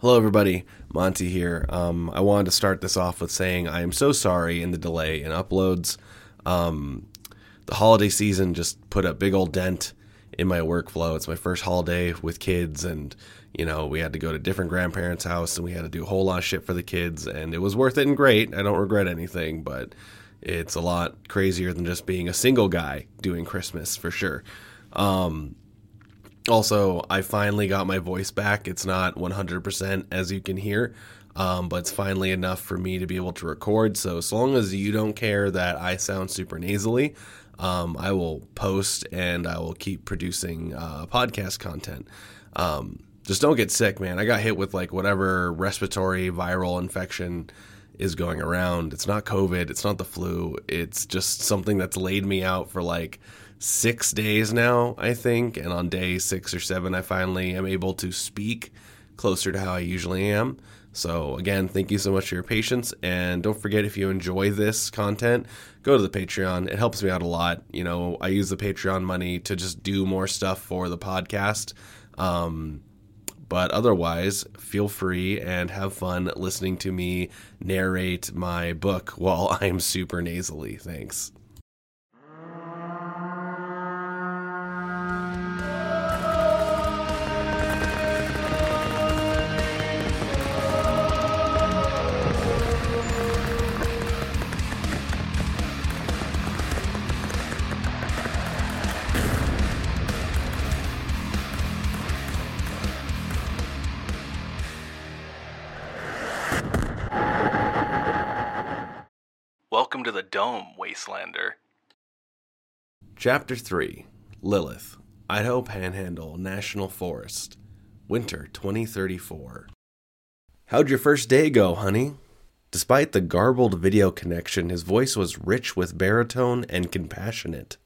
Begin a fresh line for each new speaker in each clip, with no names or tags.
Hello, everybody. Monty here. Um, I wanted to start this off with saying I am so sorry in the delay in uploads. Um, the holiday season just put a big old dent in my workflow. It's my first holiday with kids, and you know we had to go to different grandparents' house, and we had to do a whole lot of shit for the kids, and it was worth it and great. I don't regret anything, but it's a lot crazier than just being a single guy doing Christmas for sure. Um, also, I finally got my voice back. It's not 100% as you can hear, um, but it's finally enough for me to be able to record. So, as long as you don't care that I sound super nasally, um, I will post and I will keep producing uh, podcast content. Um, just don't get sick, man. I got hit with like whatever respiratory viral infection is going around. It's not COVID, it's not the flu. It's just something that's laid me out for like six days now, I think. And on day six or seven, I finally am able to speak closer to how I usually am. So, again, thank you so much for your patience. And don't forget if you enjoy this content, go to the Patreon. It helps me out a lot. You know, I use the Patreon money to just do more stuff for the podcast. Um, but otherwise, feel free and have fun listening to me narrate my book while I'm super nasally. Thanks. Chapter 3 Lilith, Idaho Panhandle National Forest, Winter 2034. How'd your first day go, honey? Despite the garbled video connection, his voice was rich with baritone and compassionate.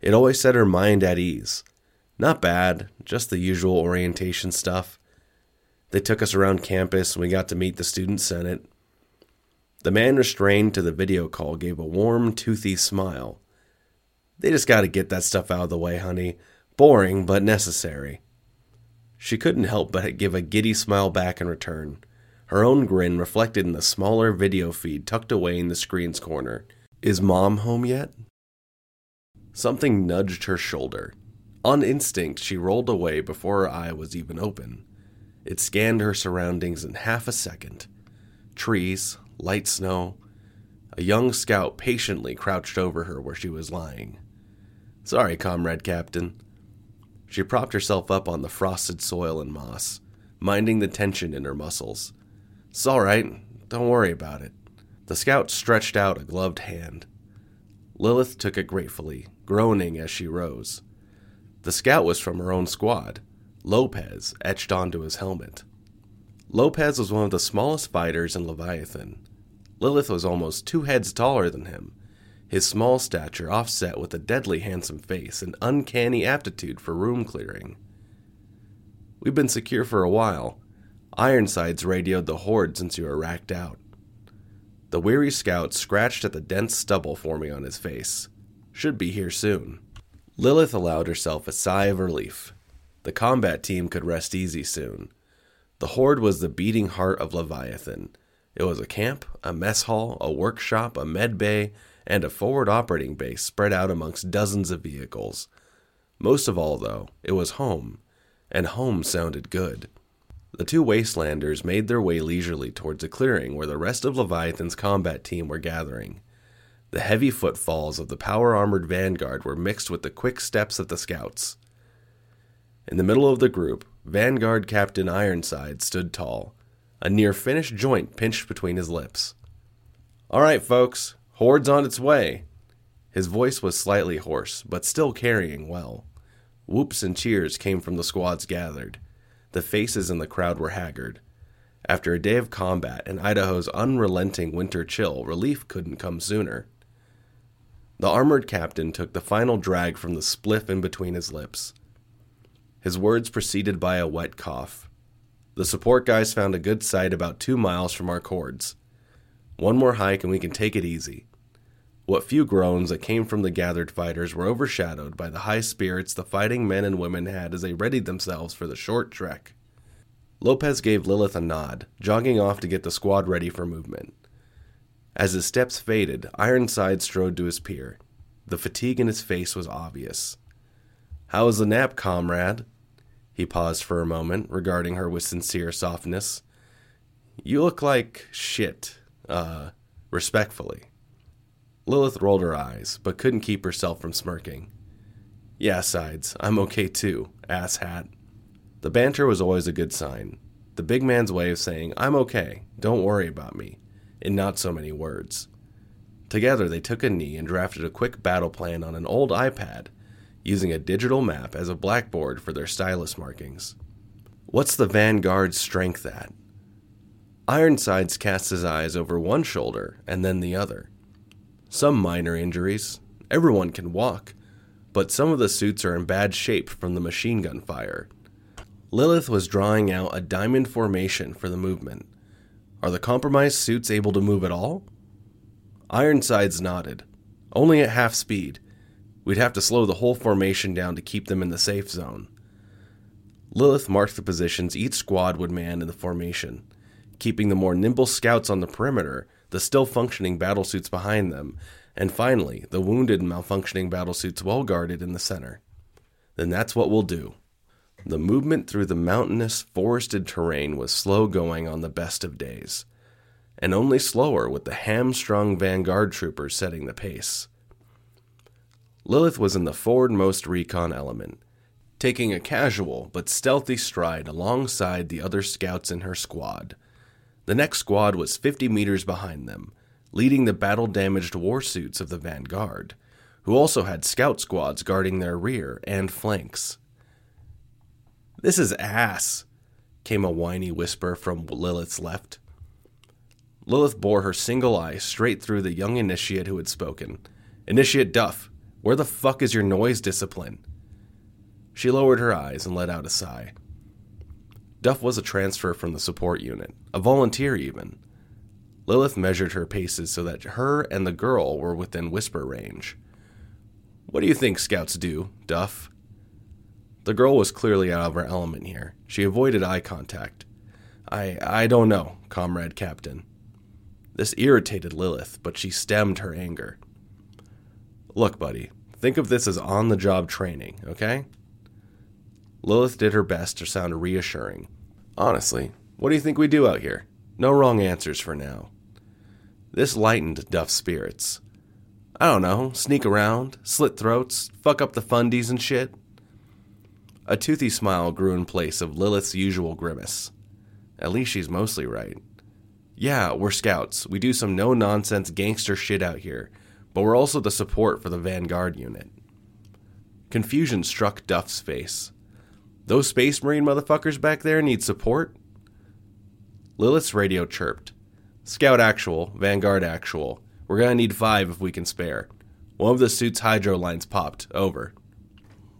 It always set her mind at ease. Not bad, just the usual orientation stuff. They took us around campus and we got to meet the Student Senate. The man restrained to the video call gave a warm, toothy smile. They just got to get that stuff out of the way, honey. Boring, but necessary. She couldn't help but give a giddy smile back in return, her own grin reflected in the smaller video feed tucked away in the screen's corner. Is mom home yet? Something nudged her shoulder. On instinct, she rolled away before her eye was even open. It scanned her surroundings in half a second trees, light snow. A young scout patiently crouched over her where she was lying. Sorry, comrade captain. She propped herself up on the frosted soil and moss, minding the tension in her muscles. It's all right. Don't worry about it. The scout stretched out a gloved hand. Lilith took it gratefully, groaning as she rose. The scout was from her own squad, Lopez etched onto his helmet. Lopez was one of the smallest fighters in Leviathan. Lilith was almost two heads taller than him, his small stature offset with a deadly handsome face and uncanny aptitude for room clearing. We've been secure for a while. Ironsides radioed the horde since you were racked out. The weary scout scratched at the dense stubble forming on his face. Should be here soon. Lilith allowed herself a sigh of relief. The combat team could rest easy soon. The Horde was the beating heart of Leviathan. It was a camp, a mess hall, a workshop, a med bay, and a forward operating base spread out amongst dozens of vehicles. Most of all, though, it was home, and home sounded good. The two Wastelanders made their way leisurely towards a clearing where the rest of Leviathan's combat team were gathering. The heavy footfalls of the power armored vanguard were mixed with the quick steps of the scouts. In the middle of the group, Vanguard Captain Ironside stood tall, a near finished joint pinched between his lips. All right, folks, Horde's on its way. His voice was slightly hoarse, but still carrying well. Whoops and cheers came from the squads gathered. The faces in the crowd were haggard. After a day of combat and Idaho's unrelenting winter chill, relief couldn't come sooner. The armored captain took the final drag from the spliff in between his lips his words preceded by a wet cough. The support guys found a good site about two miles from our cords. One more hike and we can take it easy. What few groans that came from the gathered fighters were overshadowed by the high spirits the fighting men and women had as they readied themselves for the short trek. Lopez gave Lilith a nod, jogging off to get the squad ready for movement. As his steps faded, Ironside strode to his peer. The fatigue in his face was obvious. How was the nap, comrade? He paused for a moment, regarding her with sincere softness. You look like shit, uh, respectfully. Lilith rolled her eyes, but couldn't keep herself from smirking. Yeah, sides, I'm okay too, ass hat. The banter was always a good sign. The big man's way of saying, I'm okay, don't worry about me, in not so many words. Together, they took a knee and drafted a quick battle plan on an old iPad, using a digital map as a blackboard for their stylus markings. What's the Vanguard's strength at? Ironsides cast his eyes over one shoulder and then the other. Some minor injuries. Everyone can walk, but some of the suits are in bad shape from the machine gun fire. Lilith was drawing out a diamond formation for the movement. Are the compromised suits able to move at all? Ironsides nodded. Only at half speed. We'd have to slow the whole formation down to keep them in the safe zone. Lilith marked the positions each squad would man in the formation, keeping the more nimble scouts on the perimeter, the still functioning battlesuits behind them, and finally, the wounded and malfunctioning battlesuits well guarded in the center. Then that's what we'll do. The movement through the mountainous, forested terrain was slow going on the best of days, and only slower with the hamstrung vanguard troopers setting the pace. Lilith was in the forwardmost recon element, taking a casual but stealthy stride alongside the other scouts in her squad. The next squad was 50 meters behind them, leading the battle damaged warsuits of the vanguard, who also had scout squads guarding their rear and flanks. This is ass, came a whiny whisper from Lilith's left. Lilith bore her single eye straight through the young initiate who had spoken. Initiate Duff, where the fuck is your noise discipline? She lowered her eyes and let out a sigh. Duff was a transfer from the support unit, a volunteer even. Lilith measured her paces so that her and the girl were within whisper range. What do you think scouts do, Duff? The girl was clearly out of her element here. She avoided eye contact. I I don't know, comrade captain. This irritated Lilith, but she stemmed her anger. Look, buddy, think of this as on the job training, okay? Lilith did her best to sound reassuring. Honestly, what do you think we do out here? No wrong answers for now. This lightened Duff's spirits. I don't know, sneak around, slit throats, fuck up the fundies and shit. A toothy smile grew in place of Lilith's usual grimace. At least she's mostly right. Yeah, we're scouts. We do some no nonsense gangster shit out here, but we're also the support for the Vanguard unit. Confusion struck Duff's face. Those Space Marine motherfuckers back there need support? Lilith's radio chirped. Scout actual, Vanguard actual. We're gonna need five if we can spare. One of the suit's hydro lines popped. Over.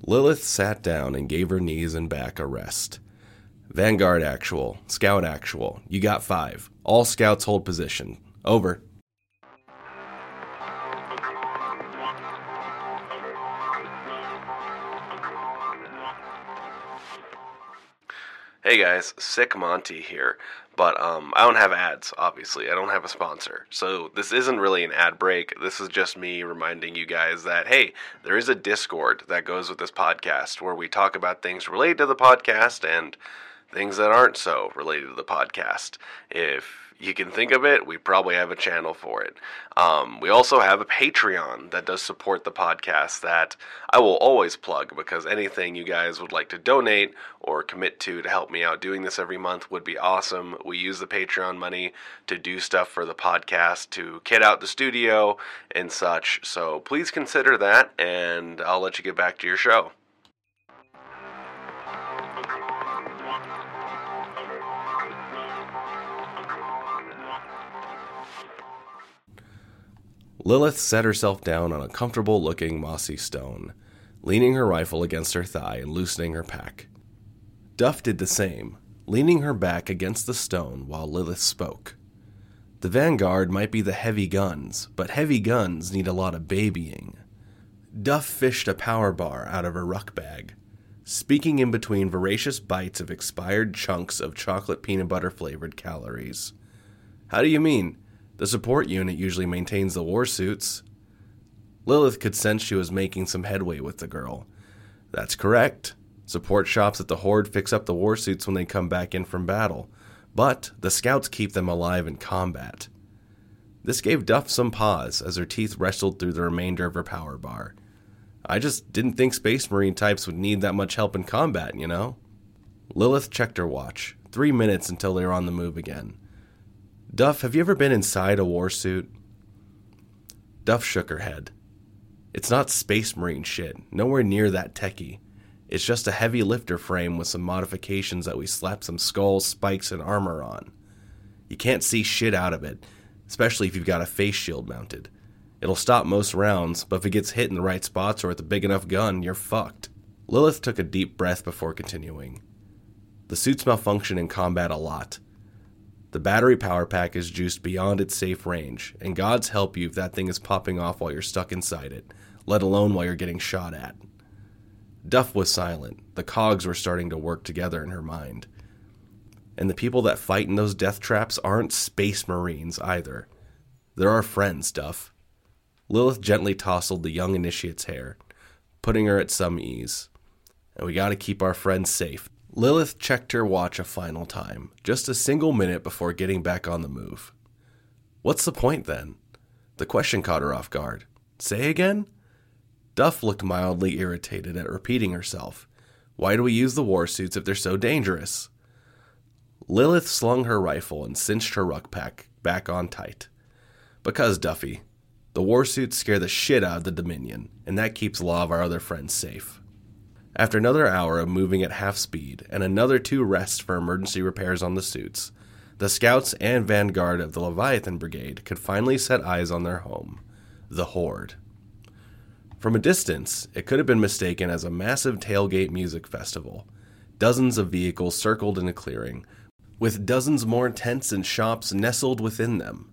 Lilith sat down and gave her knees and back a rest. Vanguard actual, Scout actual. You got five. All scouts hold position. Over. Hey guys, Sick Monty here. But um, I don't have ads, obviously. I don't have a sponsor. So this isn't really an ad break. This is just me reminding you guys that, hey, there is a Discord that goes with this podcast where we talk about things related to the podcast and things that aren't so related to the podcast. If you can think of it, we probably have a channel for it. Um, we also have a Patreon that does support the podcast that I will always plug because anything you guys would like to donate or commit to to help me out doing this every month would be awesome. We use the Patreon money to do stuff for the podcast, to kit out the studio and such. So please consider that, and I'll let you get back to your show. Lilith set herself down on a comfortable looking mossy stone, leaning her rifle against her thigh and loosening her pack. Duff did the same, leaning her back against the stone while Lilith spoke. The vanguard might be the heavy guns, but heavy guns need a lot of babying. Duff fished a power bar out of her ruck bag. speaking in between voracious bites of expired chunks of chocolate peanut butter flavored calories. How do you mean? The support unit usually maintains the war suits. Lilith could sense she was making some headway with the girl. That's correct. Support shops at the Horde fix up the war suits when they come back in from battle, but the scouts keep them alive in combat. This gave Duff some pause as her teeth wrestled through the remainder of her power bar. I just didn't think Space Marine types would need that much help in combat, you know? Lilith checked her watch. Three minutes until they were on the move again. Duff, have you ever been inside a war suit? Duff shook her head. It's not Space Marine shit, nowhere near that techie. It's just a heavy lifter frame with some modifications that we slap some skulls, spikes, and armor on. You can't see shit out of it, especially if you've got a face shield mounted. It'll stop most rounds, but if it gets hit in the right spots or with a big enough gun, you're fucked. Lilith took a deep breath before continuing. The suits malfunction in combat a lot. The battery power pack is juiced beyond its safe range, and God's help you if that thing is popping off while you're stuck inside it, let alone while you're getting shot at. Duff was silent. The cogs were starting to work together in her mind. And the people that fight in those death traps aren't space marines either. They're our friends, Duff. Lilith gently tousled the young initiate's hair, putting her at some ease. And we gotta keep our friends safe. Lilith checked her watch a final time, just a single minute before getting back on the move. What's the point then? The question caught her off guard. Say again? Duff looked mildly irritated at repeating herself. Why do we use the war suits if they're so dangerous? Lilith slung her rifle and cinched her ruckpack back on tight. Because, Duffy, the war suits scare the shit out of the Dominion, and that keeps a lot of our other friends safe. After another hour of moving at half speed and another two rests for emergency repairs on the suits, the scouts and vanguard of the Leviathan Brigade could finally set eyes on their home, the Horde. From a distance, it could have been mistaken as a massive tailgate music festival. Dozens of vehicles circled in a clearing, with dozens more tents and shops nestled within them.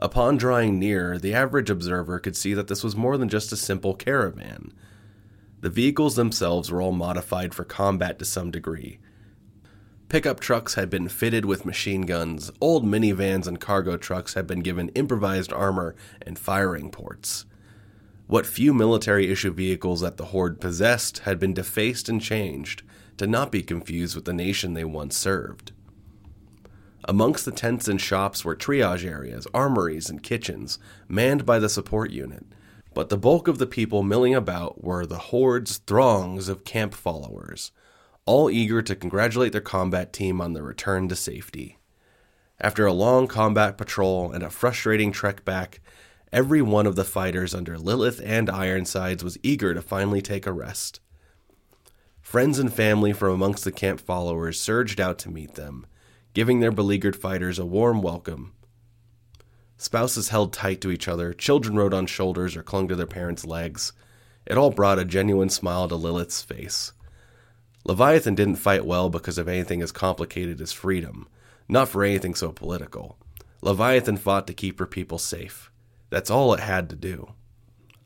Upon drawing near, the average observer could see that this was more than just a simple caravan. The vehicles themselves were all modified for combat to some degree. Pickup trucks had been fitted with machine guns, old minivans and cargo trucks had been given improvised armor and firing ports. What few military issue vehicles that the Horde possessed had been defaced and changed to not be confused with the nation they once served. Amongst the tents and shops were triage areas, armories, and kitchens, manned by the support unit. But the bulk of the people milling about were the horde's throngs of camp followers, all eager to congratulate their combat team on their return to safety. After a long combat patrol and a frustrating trek back, every one of the fighters under Lilith and Ironsides was eager to finally take a rest. Friends and family from amongst the camp followers surged out to meet them, giving their beleaguered fighters a warm welcome. Spouses held tight to each other, children rode on shoulders or clung to their parents' legs. It all brought a genuine smile to Lilith's face. Leviathan didn't fight well because of anything as complicated as freedom, not for anything so political. Leviathan fought to keep her people safe. That's all it had to do.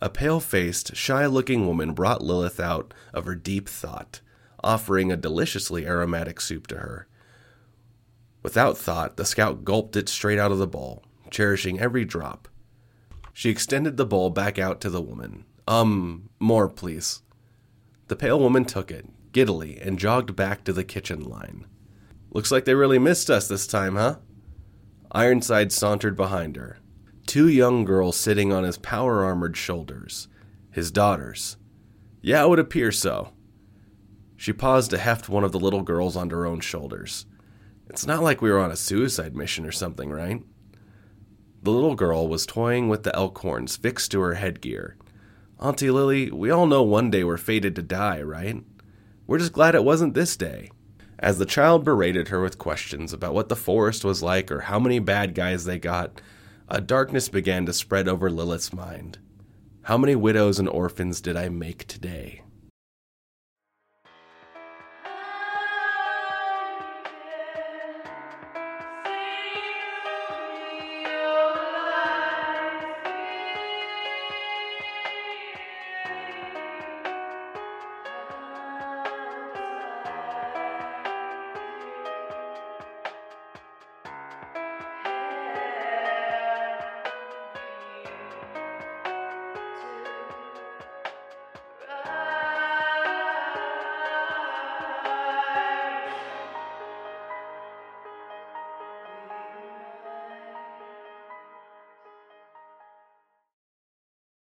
A pale faced, shy looking woman brought Lilith out of her deep thought, offering a deliciously aromatic soup to her. Without thought, the scout gulped it straight out of the bowl, cherishing every drop. She extended the bowl back out to the woman. Um, more, please. The pale woman took it, giddily, and jogged back to the kitchen line. Looks like they really missed us this time, huh? Ironside sauntered behind her. Two young girls sitting on his power armored shoulders. His daughters. Yeah, it would appear so. She paused to heft one of the little girls onto her own shoulders. It's not like we were on a suicide mission or something, right? The little girl was toying with the elk horns fixed to her headgear. Auntie Lily, we all know one day we're fated to die, right? We're just glad it wasn't this day. As the child berated her with questions about what the forest was like or how many bad guys they got, a darkness began to spread over Lilith's mind. How many widows and orphans did I make today?